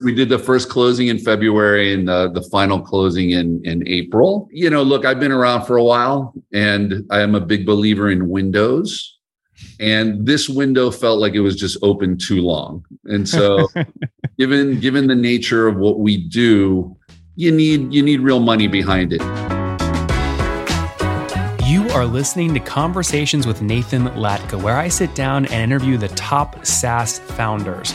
We did the first closing in February and the, the final closing in, in April. You know, look, I've been around for a while and I am a big believer in windows. And this window felt like it was just open too long. And so given given the nature of what we do, you need you need real money behind it. You are listening to Conversations with Nathan Latka, where I sit down and interview the top SaaS founders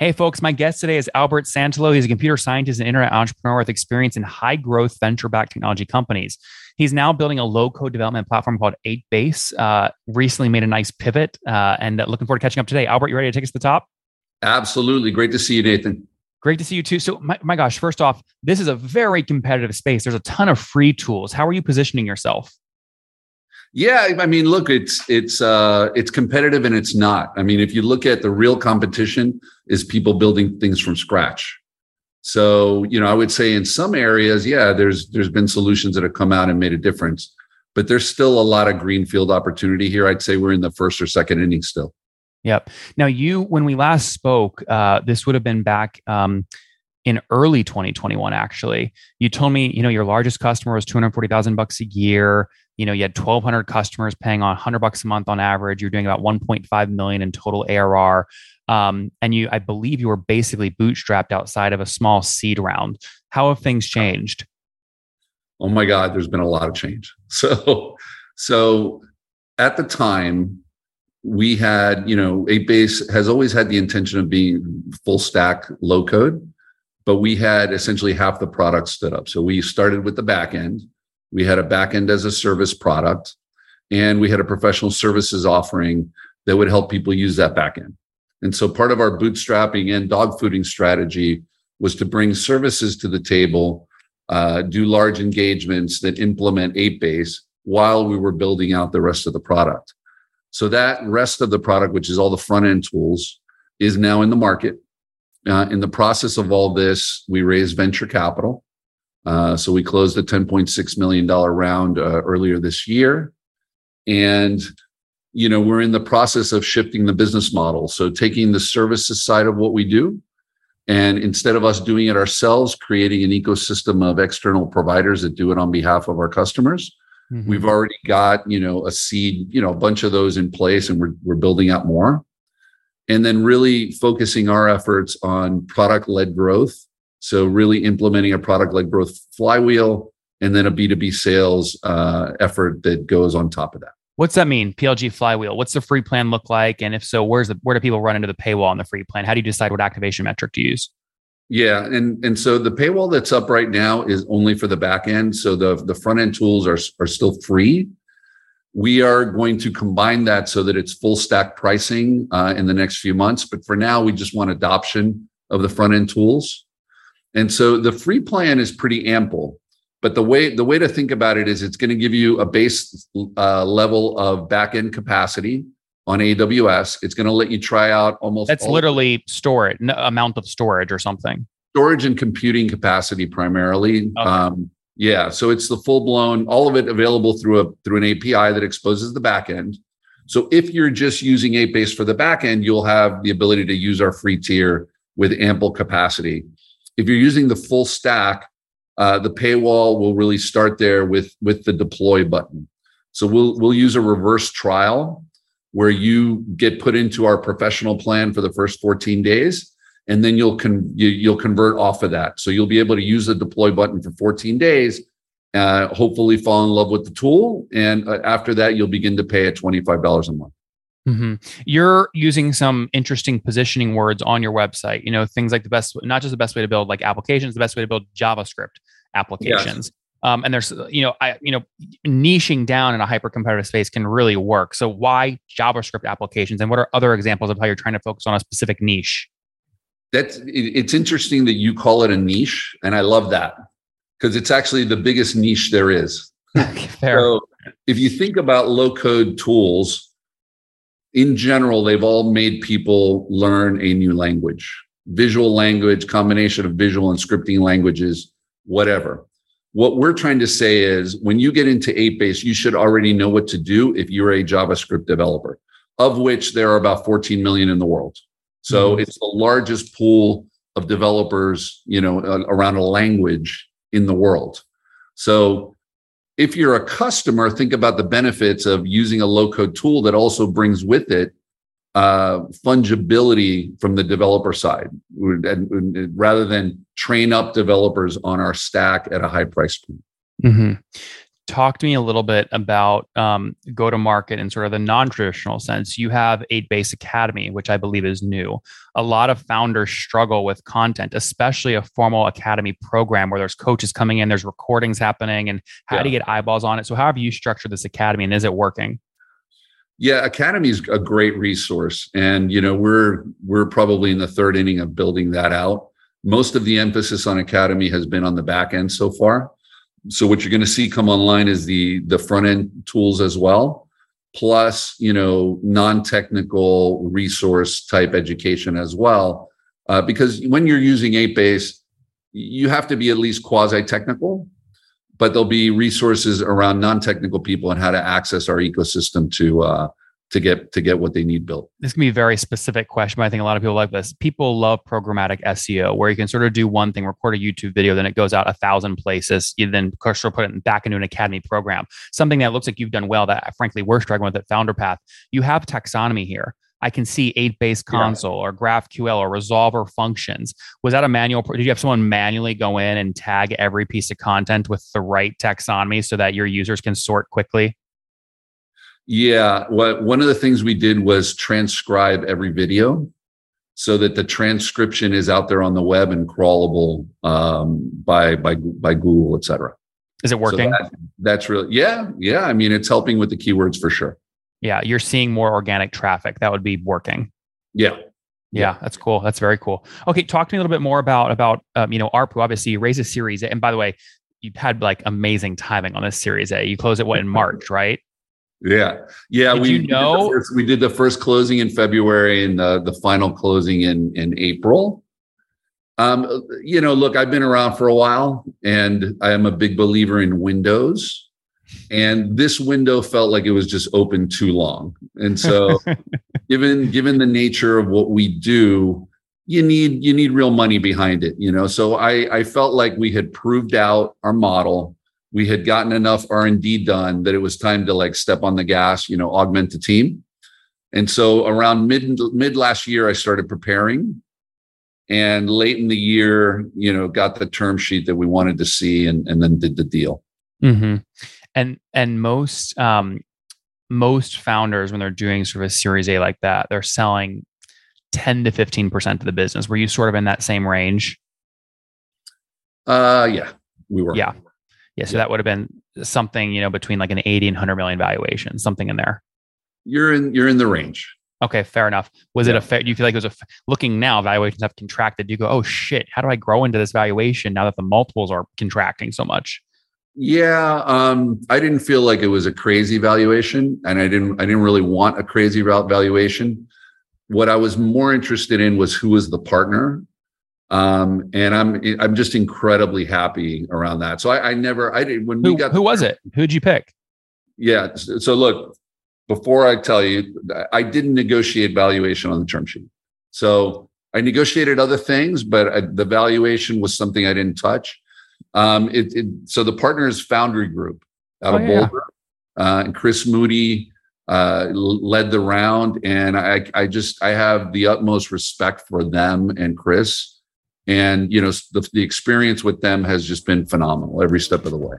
Hey, folks, my guest today is Albert Santalo. He's a computer scientist and internet entrepreneur with experience in high growth venture backed technology companies. He's now building a low code development platform called 8base. Uh, recently made a nice pivot uh, and uh, looking forward to catching up today. Albert, you ready to take us to the top? Absolutely. Great to see you, Nathan. Great to see you too. So, my, my gosh, first off, this is a very competitive space. There's a ton of free tools. How are you positioning yourself? Yeah, I mean, look, it's it's uh, it's competitive and it's not. I mean, if you look at the real competition, is people building things from scratch. So, you know, I would say in some areas, yeah, there's there's been solutions that have come out and made a difference, but there's still a lot of greenfield opportunity here. I'd say we're in the first or second inning still. Yep. Now, you when we last spoke, uh, this would have been back. Um, in early 2021 actually you told me you know your largest customer was 240000 bucks a year you know you had 1200 customers paying on 100 bucks a month on average. You're doing about 1.5 million in total arr um, and you i believe you were basically bootstrapped outside of a small seed round. How have things changed? Oh my god there's been a lot of change. So so at the time we had you know 8base has always had the intention of being full stack low code but we had essentially half the product stood up. So we started with the back end we had a backend as a service product, and we had a professional services offering that would help people use that backend. And so part of our bootstrapping and dogfooding strategy was to bring services to the table, uh, do large engagements that implement 8base while we were building out the rest of the product. So that rest of the product, which is all the front end tools, is now in the market. Uh, in the process of all this, we raised venture capital uh, so we closed a $10.6 million round uh, earlier this year. And, you know, we're in the process of shifting the business model. So taking the services side of what we do, and instead of us doing it ourselves, creating an ecosystem of external providers that do it on behalf of our customers. Mm-hmm. We've already got, you know, a seed, you know, a bunch of those in place and we're, we're building out more. And then really focusing our efforts on product led growth so really implementing a product like growth flywheel and then a B2B sales uh, effort that goes on top of that. What's that mean? PLG flywheel. What's the free plan look like? And if so, where's the where do people run into the paywall on the free plan? How do you decide what activation metric to use? Yeah, and and so the paywall that's up right now is only for the back end. So the the front end tools are are still free. We are going to combine that so that it's full stack pricing uh, in the next few months. But for now, we just want adoption of the front end tools. And so the free plan is pretty ample. But the way the way to think about it is it's going to give you a base uh, level of backend capacity on AWS. It's going to let you try out almost. That's literally storage amount of storage or something. Storage and computing capacity primarily. Okay. Um, yeah, so it's the full blown, all of it available through a through an API that exposes the backend. So if you're just using 8base for the backend, you'll have the ability to use our free tier with ample capacity. If you're using the full stack, uh, the paywall will really start there with with the deploy button. So we'll we'll use a reverse trial where you get put into our professional plan for the first 14 days, and then you'll con- you, you'll convert off of that. So you'll be able to use the deploy button for 14 days. Uh, hopefully, fall in love with the tool, and uh, after that, you'll begin to pay at $25 a month. Mm-hmm. You're using some interesting positioning words on your website. You know, things like the best, not just the best way to build like applications, the best way to build JavaScript applications. Yes. Um, and there's, you know, I, you know, niching down in a hyper competitive space can really work. So why JavaScript applications, and what are other examples of how you're trying to focus on a specific niche? That's it's interesting that you call it a niche, and I love that because it's actually the biggest niche there is. So if you think about low code tools, in general, they've all made people learn a new language, visual language, combination of visual and scripting languages, whatever. What we're trying to say is when you get into 8base, you should already know what to do if you're a JavaScript developer, of which there are about 14 million in the world. So mm-hmm. it's the largest pool of developers, you know, around a language in the world. So if you're a customer, think about the benefits of using a low code tool that also brings with it uh, fungibility from the developer side, rather than train up developers on our stack at a high price point. Mm-hmm talk to me a little bit about um, go to market in sort of the non-traditional sense. You have 8base academy which i believe is new. A lot of founders struggle with content especially a formal academy program where there's coaches coming in there's recordings happening and how yeah. do you get eyeballs on it? So how have you structured this academy and is it working? Yeah academy is a great resource and you know we're we're probably in the third inning of building that out. Most of the emphasis on academy has been on the back end so far so what you're going to see come online is the the front end tools as well plus you know non-technical resource type education as well. Uh, because when you're using 8base you have to be at least quasi technical but there'll be resources around non-technical people and how to access our ecosystem to uh, to get to get what they need built. This can be a very specific question, but I think a lot of people like this. People love programmatic SEO, where you can sort of do one thing, record a YouTube video, then it goes out a thousand places. You then of put it back into an academy program. Something that looks like you've done well. That frankly we're struggling with at Founderpath. You have taxonomy here. I can see 8base console yeah. or GraphQL or resolver functions. Was that a manual? Did you have someone manually go in and tag every piece of content with the right taxonomy so that your users can sort quickly? Yeah, what one of the things we did was transcribe every video so that the transcription is out there on the web and crawlable um, by by by Google, et cetera. Is it working? So that, that's really yeah, yeah. I mean, it's helping with the keywords for sure. Yeah, you're seeing more organic traffic. That would be working. Yeah. Yeah, that's cool. That's very cool. Okay, talk to me a little bit more about about um, you know ARPU. Obviously, you raise a series, and by the way, you had like amazing timing on this series A. You closed it what in March, right? Yeah, yeah. Did we you know did first, we did the first closing in February and the, the final closing in in April. Um, you know, look, I've been around for a while, and I am a big believer in windows. And this window felt like it was just open too long, and so, given given the nature of what we do, you need you need real money behind it. You know, so I I felt like we had proved out our model we had gotten enough r&d done that it was time to like step on the gas you know augment the team. And so around mid mid last year i started preparing. And late in the year you know got the term sheet that we wanted to see and, and then did the deal. Mm-hmm. and and most um most founders when they're doing sort of a series a like that they're selling 10 to 15% of the business. Were you sort of in that same range? Uh yeah we were. Yeah yeah, so yeah. that would have been something, you know, between like an 80 and 100 million valuation, something in there. You're in you're in the range. Okay, fair enough. Was yeah. it a fair? Do you feel like it was a looking now? Valuations have contracted. You go, oh shit, how do I grow into this valuation now that the multiples are contracting so much? Yeah, um, I didn't feel like it was a crazy valuation, and I didn't. I didn't really want a crazy valuation. What I was more interested in was who was the partner um, and I'm I'm just incredibly happy around that. So I, I never I did when who, we got who was it? Who'd you pick? Yeah. So look, before I tell you, I didn't negotiate valuation on the term sheet. So I negotiated other things, but I, the valuation was something I didn't touch. Um, it, it, so the partner is Foundry Group out oh, of yeah. Boulder, uh, and Chris Moody uh, led the round, and I, I just I have the utmost respect for them and Chris and you know the, the experience with them has just been phenomenal every step of the way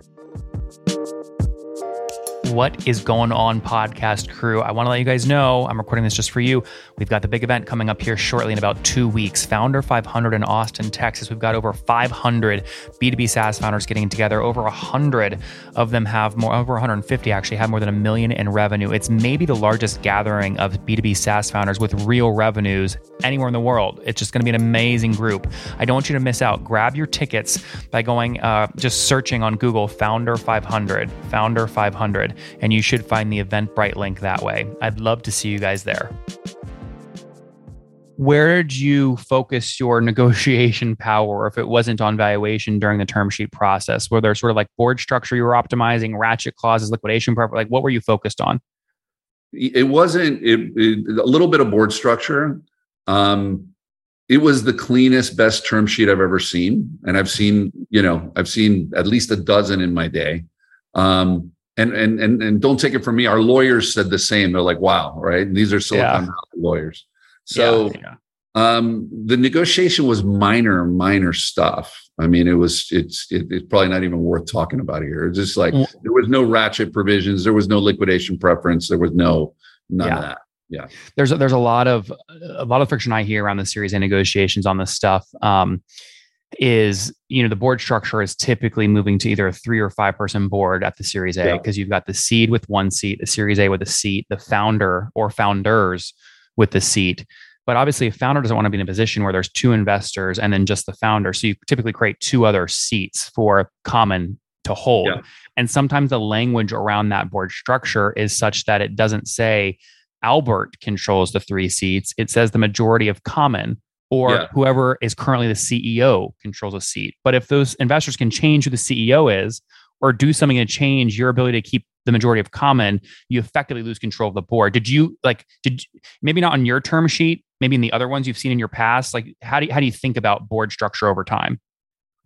What is going on, podcast crew? I want to let you guys know I'm recording this just for you. We've got the big event coming up here shortly in about two weeks. Founder 500 in Austin, Texas. We've got over 500 B2B SaaS founders getting together. Over 100 of them have more, over 150 actually have more than a million in revenue. It's maybe the largest gathering of B2B SaaS founders with real revenues anywhere in the world. It's just going to be an amazing group. I don't want you to miss out. Grab your tickets by going, uh, just searching on Google Founder 500, Founder 500 and you should find the Eventbrite link that way. I'd love to see you guys there. Where did you focus your negotiation power if it wasn't on valuation during the term sheet process? Were there sort of like board structure you were optimizing, ratchet clauses, liquidation preference? Like what were you focused on? It wasn't it, it, a little bit of board structure. Um, it was the cleanest, best term sheet I've ever seen, and I've seen you know I've seen at least a dozen in my day. Um, and and and and don't take it from me. Our lawyers said the same. They're like, "Wow, right?" And these are Silicon yeah. Valley lawyers. So yeah, yeah. Um, the negotiation was minor, minor stuff. I mean, it was it's it, it's probably not even worth talking about here. It's just like mm. there was no ratchet provisions, there was no liquidation preference, there was no none of that. Yeah, there's a, there's a lot of a lot of friction I hear around the Series A negotiations on this stuff. Um, is you know the board structure is typically moving to either a three or five person board at the series a because yeah. you've got the seed with one seat the series a with a seat the founder or founders with the seat. But obviously a founder doesn't want to be in a position where there's two investors and then just the founder. So you typically create two other seats for common to hold. Yeah. and sometimes the language around that board structure is such that it doesn't say albert controls the three seats. It says the majority of common or yeah. whoever is currently the CEO controls a seat. But if those investors can change who the CEO is or do something to change your ability to keep the majority of common, you effectively lose control of the board. Did you like, did maybe not on your term sheet, maybe in the other ones you've seen in your past? Like, how do you, how do you think about board structure over time?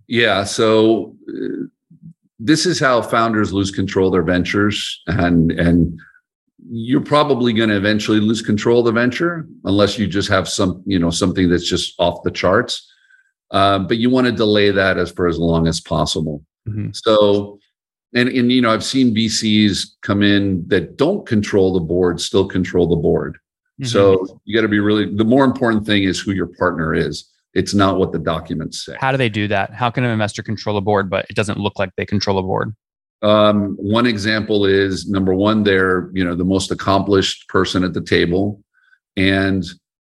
Yeah. So, uh, this is how founders lose control of their ventures and and you're probably going to eventually lose control of the venture unless you just have some, you know, something that's just off the charts. Uh, but you want to delay that as for as long as possible. Mm-hmm. So, and and you know, I've seen VCs come in that don't control the board, still control the board. Mm-hmm. So you got to be really. The more important thing is who your partner is. It's not what the documents say. How do they do that? How can an investor control a board, but it doesn't look like they control a board? Um, one example is number one, they're you know the most accomplished person at the table, and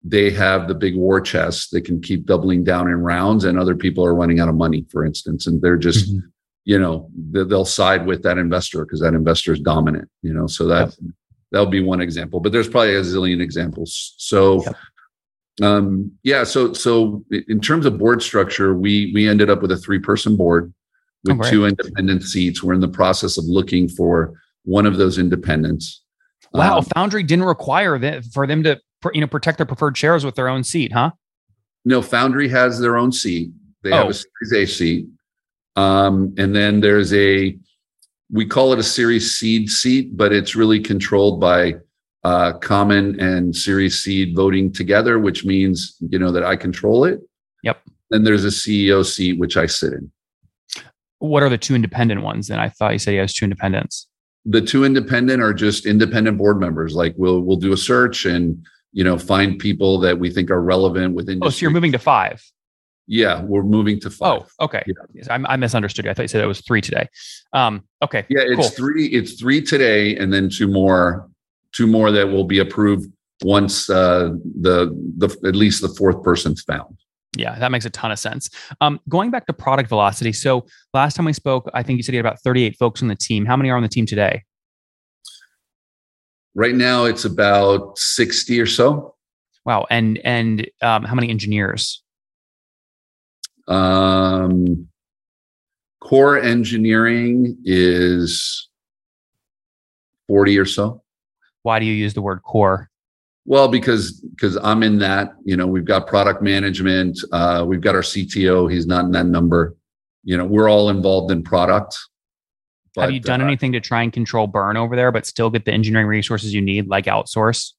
they have the big war chest. They can keep doubling down in rounds, and other people are running out of money, for instance, and they're just mm-hmm. you know they'll side with that investor because that investor is dominant. You know, so that yep. that'll be one example. But there's probably a zillion examples. So. Yep. Um, yeah, so so in terms of board structure, we we ended up with a three person board with two independent seats. We're in the process of looking for one of those independents. Wow, um, Foundry didn't require that for them to you know protect their preferred shares with their own seat, huh? No, Foundry has their own seat. They oh. have a Series A seat, um, and then there's a we call it a Series Seed seat, but it's really controlled by uh, Common and Series Seed voting together, which means you know that I control it. Yep. Then there's a CEO seat which I sit in what are the two independent ones? And I thought you said he has two independents. The two independent are just independent board members. Like we'll we'll do a search and you know find people that we think are relevant within. Oh, so you're moving to five. Yeah, we're moving to five. Oh, okay. Yeah. I, I, misunderstood you. I thought you said it was three today. Um, okay. Yeah, it's cool. three. It's three today, and then two more. Two more that will be approved once uh, the the at least the fourth person's found. Yeah, that makes a ton of sense. Um, going back to product velocity. So last time we spoke, I think you said you had about 38 folks on the team. How many are on the team today? Right now, it's about 60 or so. Wow. And and um, how many engineers? Um, core engineering is 40 or so. Why do you use the word core? Well, because because I'm in that, you know, we've got product management, uh, we've got our CTO. He's not in that number. You know, we're all involved in product. But, Have you done uh, anything to try and control burn over there, but still get the engineering resources you need, like outsource?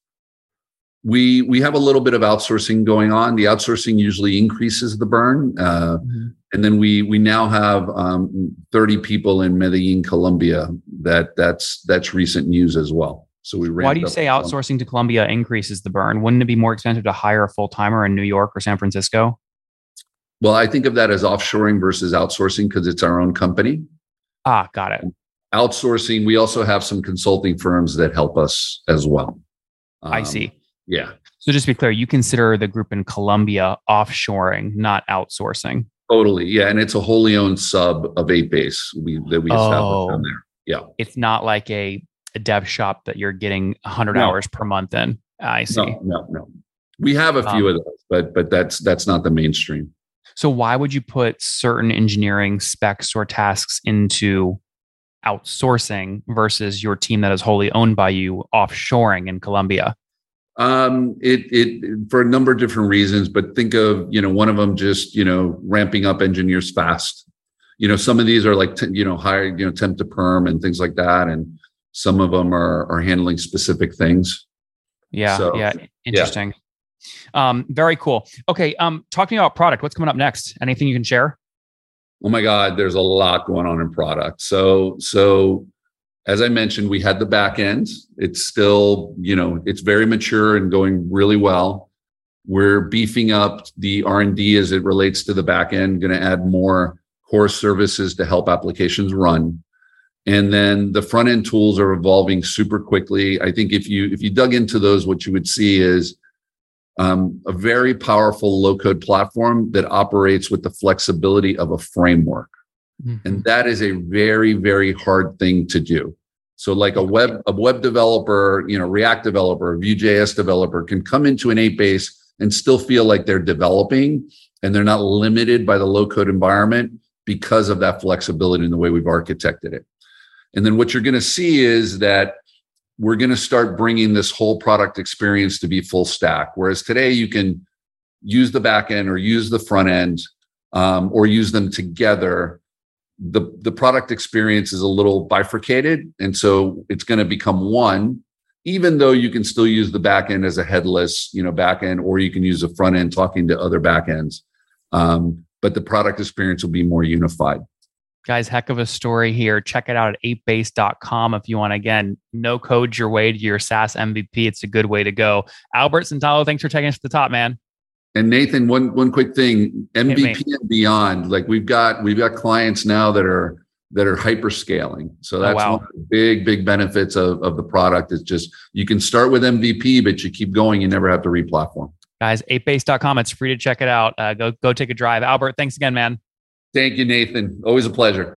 We we have a little bit of outsourcing going on. The outsourcing usually increases the burn, uh, mm-hmm. and then we we now have um, 30 people in Medellin, Colombia, that that's that's recent news as well. So we why do you say outsourcing to Colombia increases the burn? Wouldn't it be more expensive to hire a full timer in New York or San Francisco? Well, I think of that as offshoring versus outsourcing because it's our own company. Ah, got it. Outsourcing, we also have some consulting firms that help us as well. Um, I see. Yeah. So just to be clear, you consider the group in Colombia offshoring, not outsourcing. Totally. Yeah. And it's a wholly owned sub of 8base we that we established oh, down there. Yeah. It's not like a, a dev shop that you're getting 100 no. hours per month in. I see. No, no, no. We have a few um, of those, but but that's that's not the mainstream. So why would you put certain engineering specs or tasks into outsourcing versus your team that is wholly owned by you offshoring in Colombia? Um, it it for a number of different reasons, but think of you know one of them just you know ramping up engineers fast. You know, some of these are like t- you know higher you know temp to perm and things like that, and some of them are are handling specific things. Yeah, so, yeah, interesting. Yeah. Um, very cool. Okay, um, talk to me about product. What's coming up next? Anything you can share? Oh my God, there's a lot going on in product. So so as I mentioned, we had the back end. It's still, you know, it's very mature and going really well. We're beefing up the R&D as it relates to the back end, going to add more core services to help applications run. And then the front end tools are evolving super quickly. I think if you if you dug into those, what you would see is um, a very powerful low code platform that operates with the flexibility of a framework. Mm-hmm. And that is a very, very hard thing to do. So like a web, a web developer, you know, React developer, Vue.js developer can come into an 8base and still feel like they're developing and they're not limited by the low code environment because of that flexibility in the way we've architected it. And then what you're going to see is that we're going to start bringing this whole product experience to be full stack. Whereas today you can use the back end or use the front end um, or use them together the the product experience is a little bifurcated and so it's going to become one even though you can still use the back end as a headless you know back end or you can use the front end talking to other back ends um, but the product experience will be more unified guys heck of a story here check it out at 8base.com if you want again no code your way to your saas mvp it's a good way to go albert Santalo, thanks for taking us to the top man and Nathan, one one quick thing, MVP and beyond, like we've got we've got clients now that are that are hyper scaling. So oh, that's oh, wow. one of the big, big benefits of, of the product is just you can start with MVP, but you keep going, you never have to replatform. Guys, 8base.com. It's free to check it out. Uh, go go take a drive. Albert, thanks again, man. Thank you, Nathan. Always a pleasure.